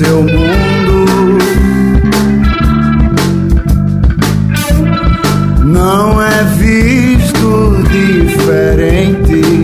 seu mundo. Não é visto diferente.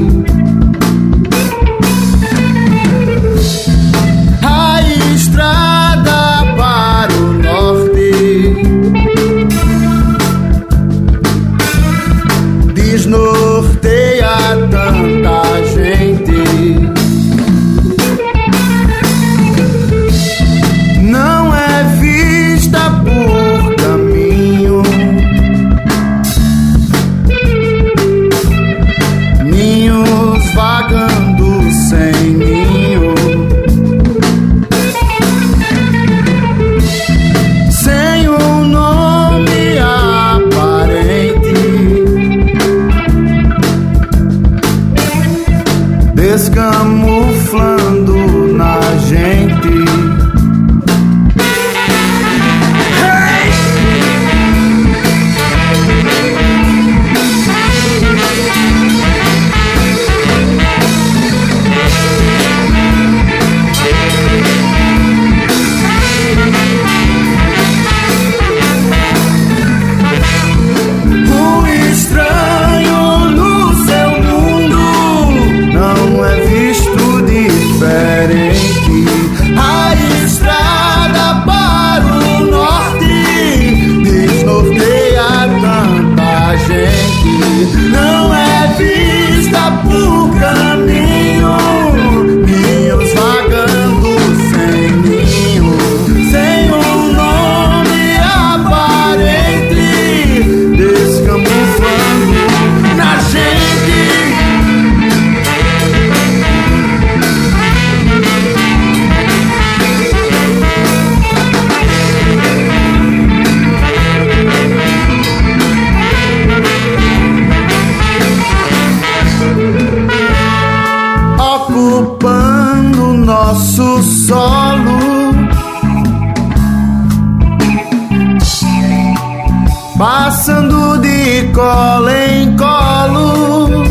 passando de colo em colo.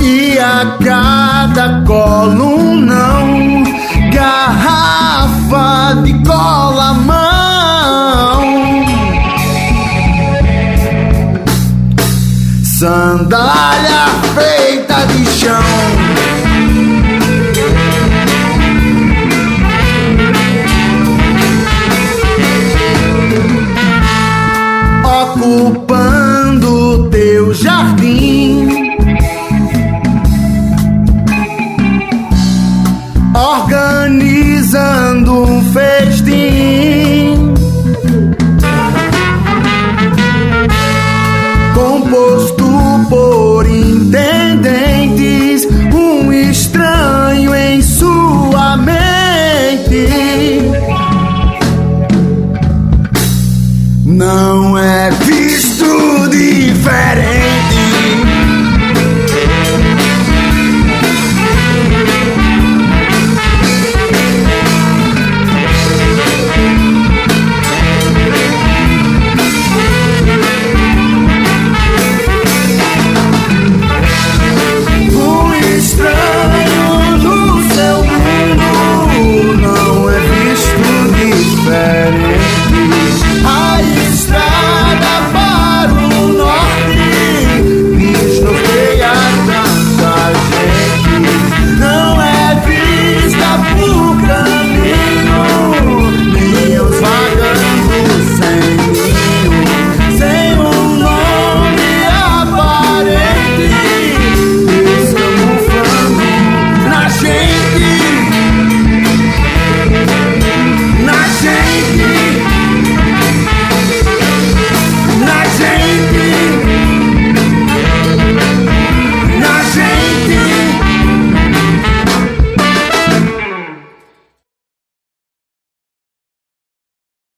E a cada colo não ocupando teu jardim. não é visto diferente.